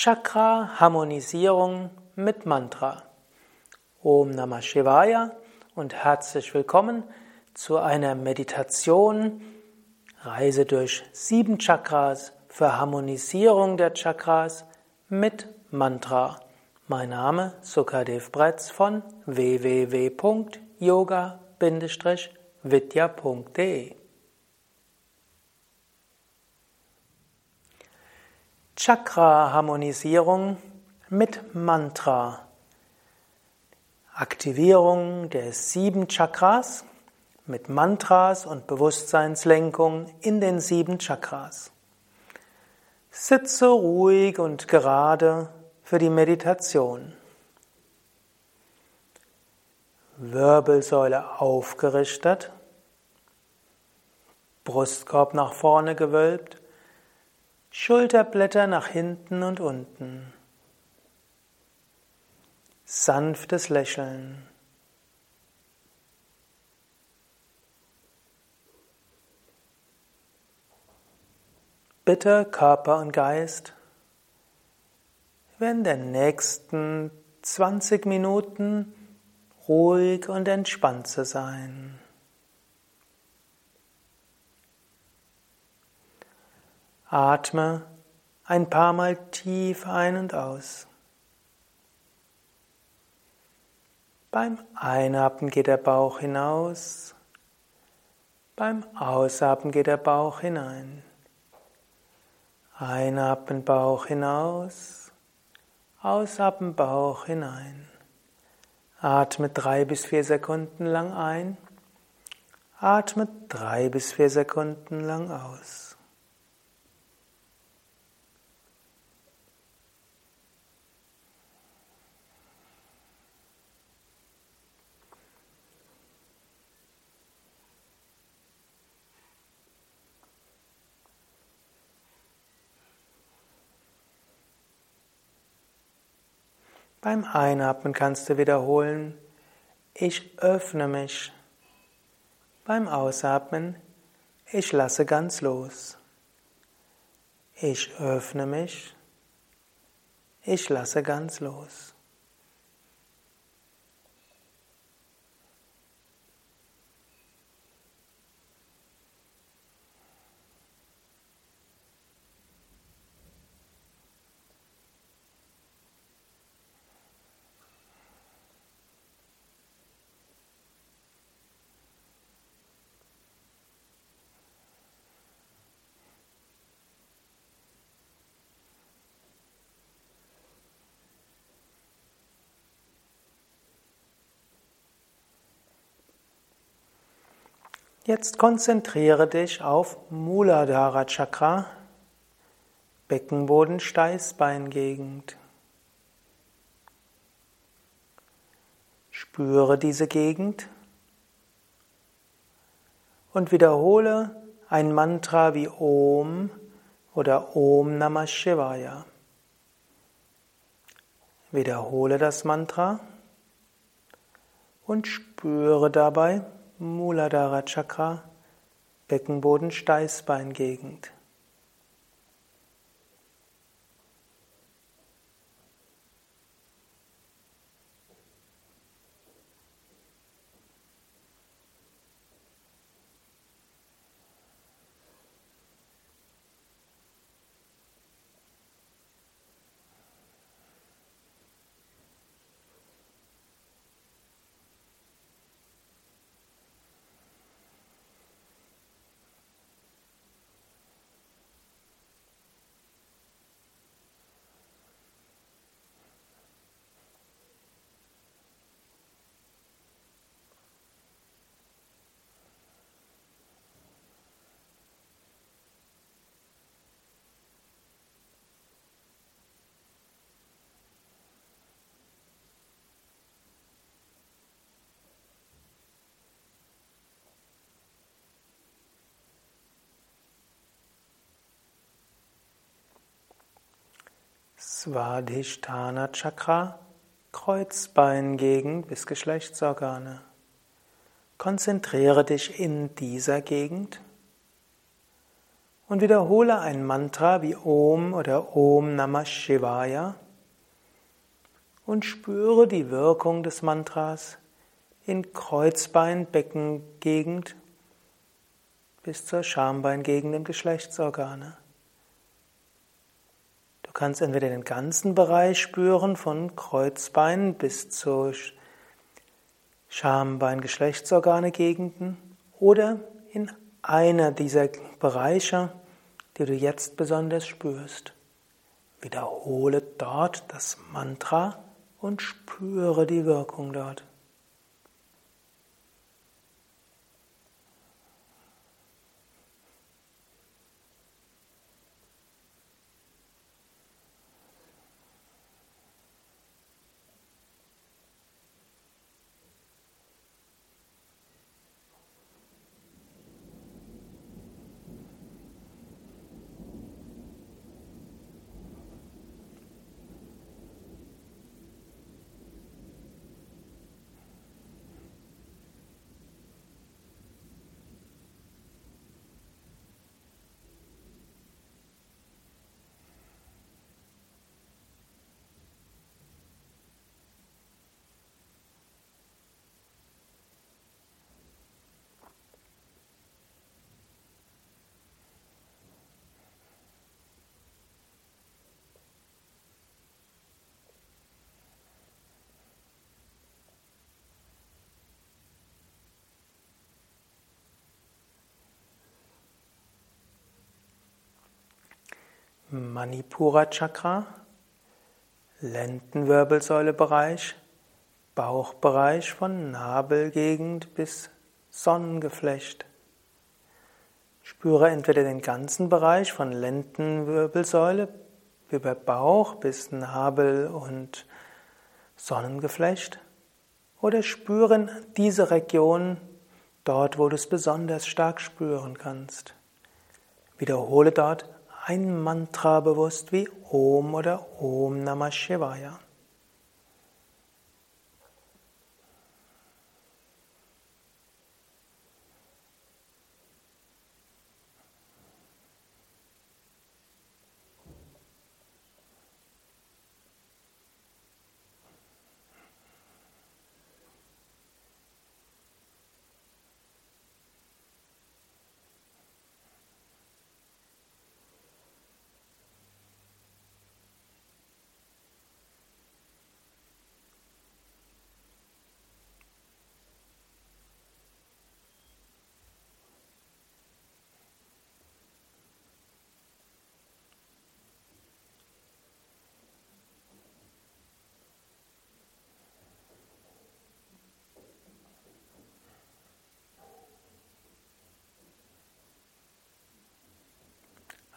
Chakra-Harmonisierung mit Mantra. Om Namah Shivaya und herzlich willkommen zu einer Meditation, Reise durch sieben Chakras für Harmonisierung der Chakras mit Mantra. Mein Name Sukadev Bretz von www.yoga-vidya.de Chakra-Harmonisierung mit Mantra. Aktivierung der sieben Chakras mit Mantras und Bewusstseinslenkung in den sieben Chakras. Sitze ruhig und gerade für die Meditation. Wirbelsäule aufgerichtet, Brustkorb nach vorne gewölbt, Schulterblätter nach hinten und unten. Sanftes Lächeln. Bitte Körper und Geist wenn der nächsten 20 Minuten ruhig und entspannt zu sein. Atme ein paar Mal tief ein und aus. Beim Einatmen geht der Bauch hinaus, beim Ausatmen geht der Bauch hinein. Einatmen Bauch hinaus, ausatmen Bauch hinein. Atme drei bis vier Sekunden lang ein, atme drei bis vier Sekunden lang aus. Beim Einatmen kannst du wiederholen, ich öffne mich. Beim Ausatmen, ich lasse ganz los. Ich öffne mich. Ich lasse ganz los. Jetzt konzentriere dich auf Muladhara Chakra, Beckenboden, Steißbeingegend. Spüre diese Gegend und wiederhole ein Mantra wie Om oder Om Namah Shivaya. Wiederhole das Mantra und spüre dabei, Muladhara Chakra, Beckenboden, Svadhisthana Chakra, Kreuzbeingegend bis Geschlechtsorgane. Konzentriere dich in dieser Gegend und wiederhole ein Mantra wie Om oder Om Namah Shivaya und spüre die Wirkung des Mantras in Kreuzbein-Beckengegend bis zur Schambeingegend im Geschlechtsorgane. Du kannst entweder den ganzen Bereich spüren, von Kreuzbein bis zur Schambein-Geschlechtsorgane-Gegenden oder in einer dieser Bereiche, die du jetzt besonders spürst. Wiederhole dort das Mantra und spüre die Wirkung dort. Manipura Chakra, Lendenwirbelsäulebereich, Bauchbereich von Nabelgegend bis Sonnengeflecht. Spüre entweder den ganzen Bereich von Lendenwirbelsäule über Bauch bis Nabel und Sonnengeflecht oder spüren diese Region dort, wo du es besonders stark spüren kannst. Wiederhole dort ein Mantra bewusst wie Om oder Om Namah Shivaya.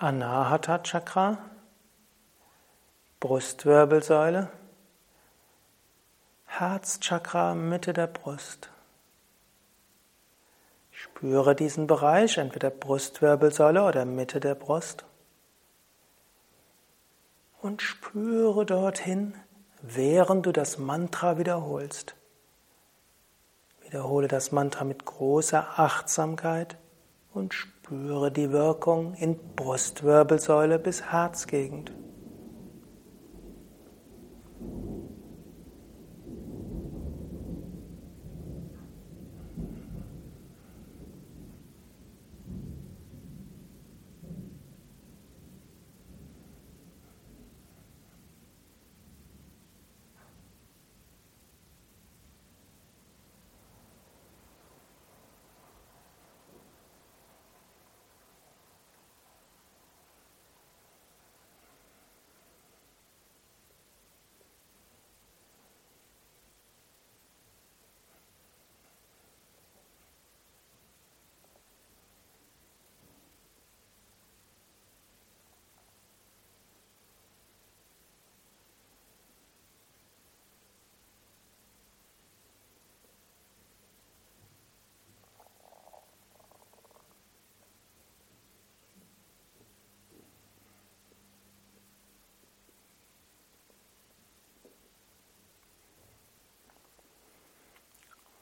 Anahata Chakra, Brustwirbelsäule, Herzchakra Mitte der Brust. Spüre diesen Bereich, entweder Brustwirbelsäule oder Mitte der Brust. Und spüre dorthin, während du das Mantra wiederholst. Wiederhole das Mantra mit großer Achtsamkeit und spüre Spüre die Wirkung in Brustwirbelsäule bis Herzgegend.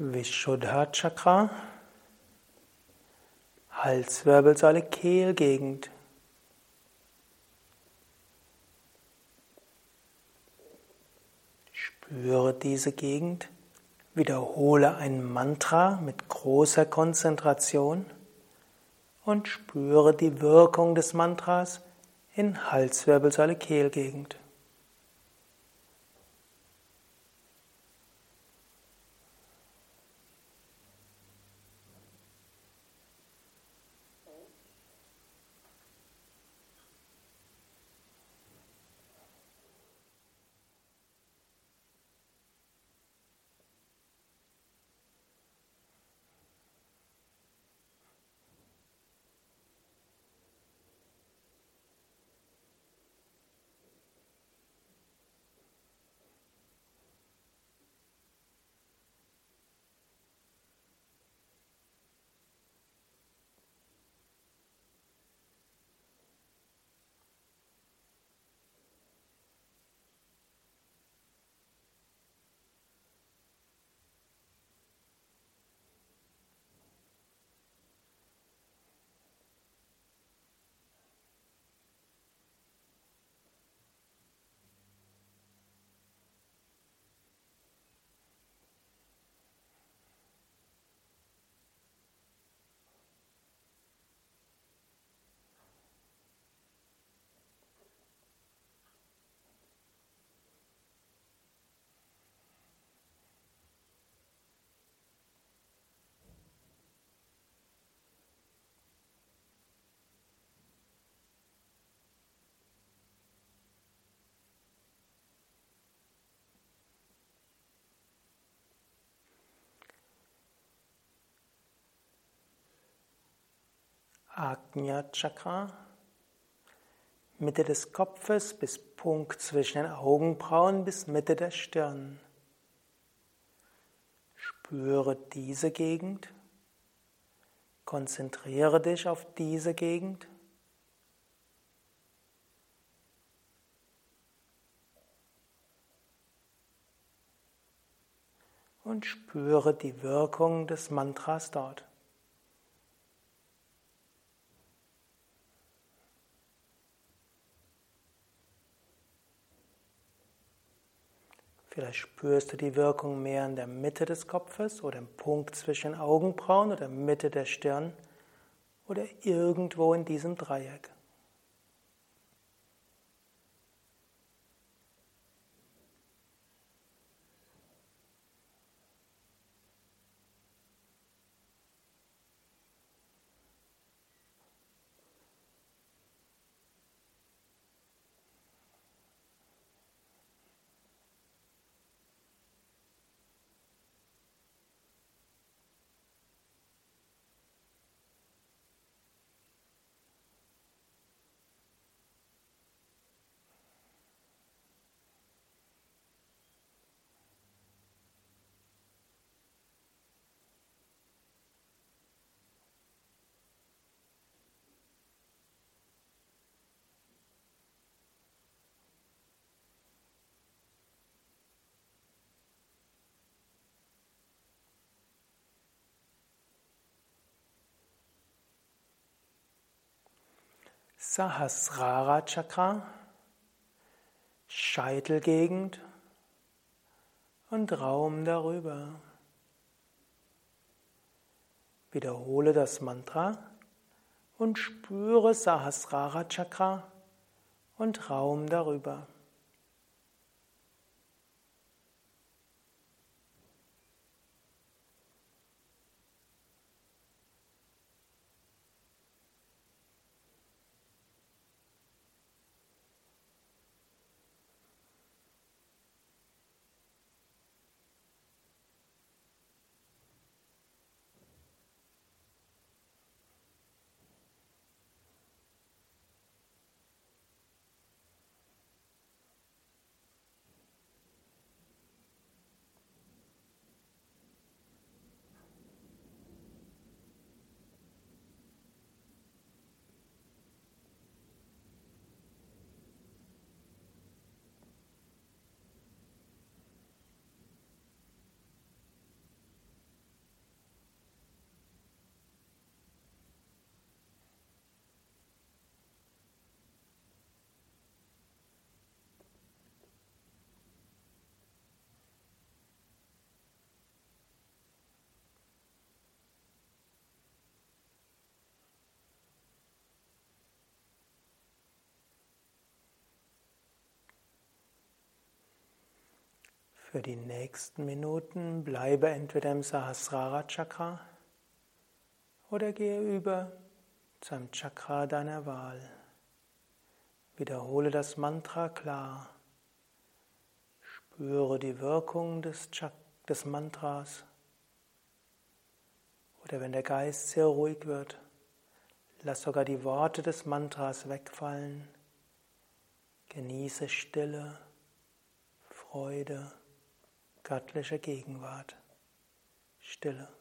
Vishuddha Chakra, Halswirbelsäule, Kehlgegend. Spüre diese Gegend. Wiederhole ein Mantra mit großer Konzentration und spüre die Wirkung des Mantras in Halswirbelsäule, Kehlgegend. Ajna Chakra, Mitte des Kopfes bis Punkt zwischen den Augenbrauen bis Mitte der Stirn. Spüre diese Gegend. Konzentriere dich auf diese Gegend. Und spüre die Wirkung des Mantras dort. Vielleicht spürst du die Wirkung mehr in der Mitte des Kopfes oder im Punkt zwischen Augenbrauen oder Mitte der Stirn oder irgendwo in diesem Dreieck. Sahasrara Chakra, Scheitelgegend und Raum darüber. Wiederhole das Mantra und spüre Sahasrara Chakra und Raum darüber. Für die nächsten Minuten bleibe entweder im Sahasrara Chakra oder gehe über zum Chakra deiner Wahl. Wiederhole das Mantra klar. Spüre die Wirkung des, Chak des Mantras. Oder wenn der Geist sehr ruhig wird, lass sogar die Worte des Mantras wegfallen. Genieße Stille, Freude, göttliche Gegenwart. Stille.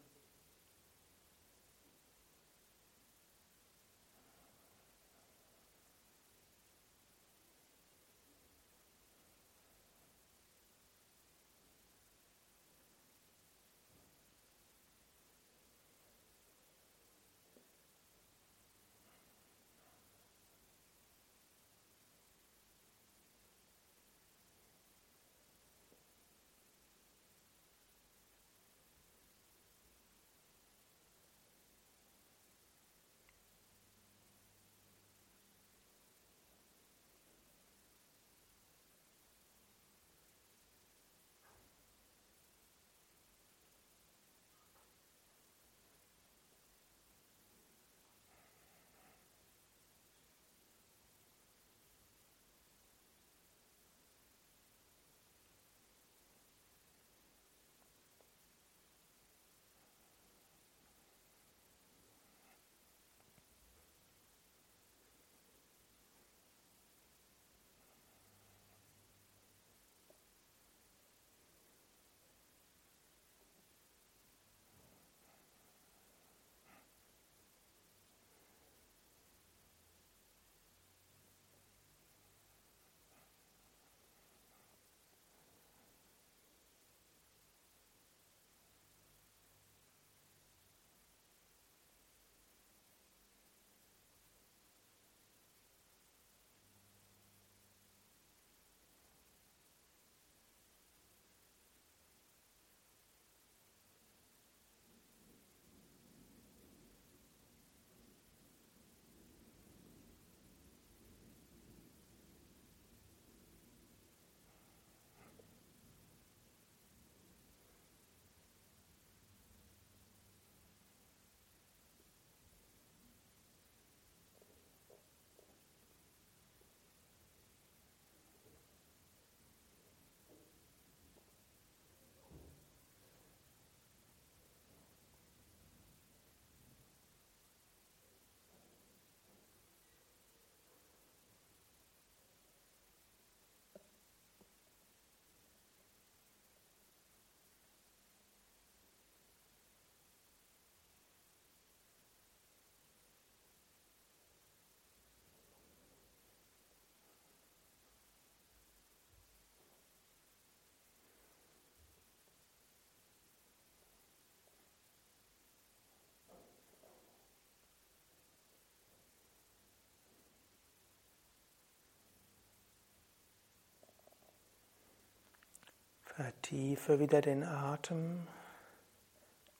Vertiefe wieder den Atem,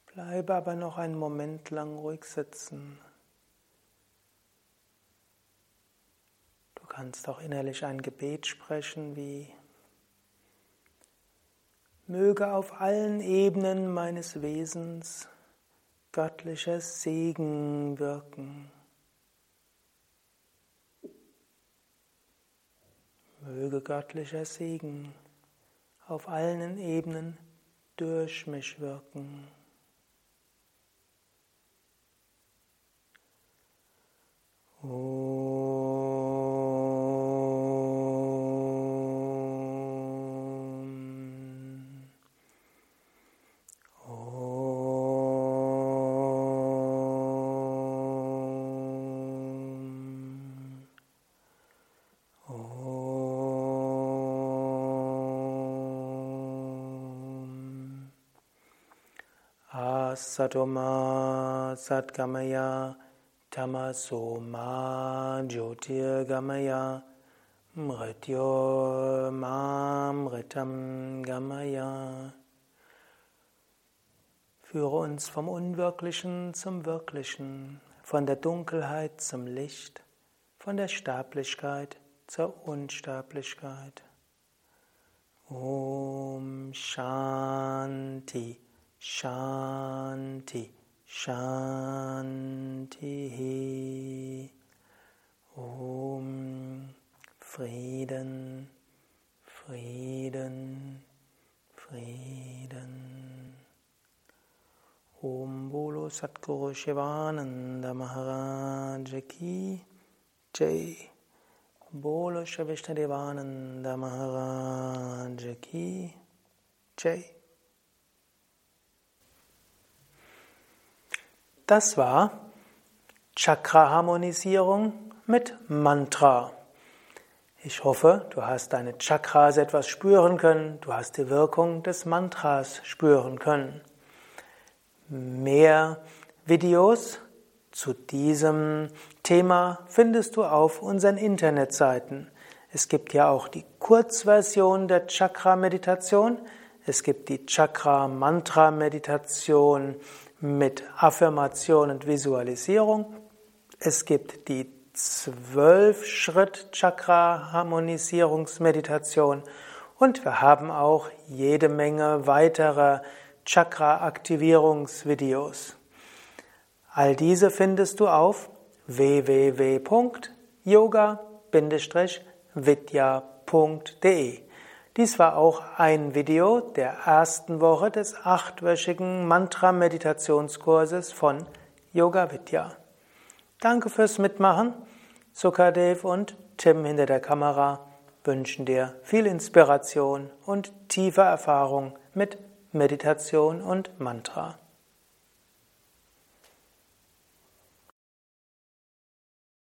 bleibe aber noch einen Moment lang ruhig sitzen. Du kannst auch innerlich ein Gebet sprechen wie Möge auf allen Ebenen meines Wesens göttlicher Segen wirken. Möge göttlicher Segen wirken auf allen Ebenen durch mich wirken. Oh. Satoma Satgamaya Tamasoma Jyotirgamaya Mrityo Mamritam Gamaya Führe uns vom Unwirklichen zum Wirklichen, von der Dunkelheit zum Licht, von der Sterblichkeit zur Unsterblichkeit. Om Shanti Shanti Shanti Om Frieden Frieden Frieden Om Bolo Satguru Shivananda Maharaj Ki Jai. Bolo Shri Devananda Maharaj Ki Jai. Das war Chakra-Harmonisierung mit Mantra. Ich hoffe, du hast deine Chakras etwas spüren können, du hast die Wirkung des Mantras spüren können. Mehr Videos zu diesem Thema findest du auf unseren Internetseiten. Es gibt ja auch die Kurzversion der Chakra-Meditation. Es gibt die Chakra-Mantra-Meditation mit Affirmation und Visualisierung. Es gibt die Zwölf-Schritt-Chakra-Harmonisierungsmeditation. Und wir haben auch jede Menge weiterer Chakra-Aktivierungsvideos. All diese findest du auf www.yoga-vidya.de. Dies war auch ein Video der ersten Woche des achtwöchigen Mantra-Meditationskurses von Yoga Vidya. Danke fürs Mitmachen. Sukadev und Tim hinter der Kamera wünschen dir viel Inspiration und tiefe Erfahrung mit Meditation und Mantra.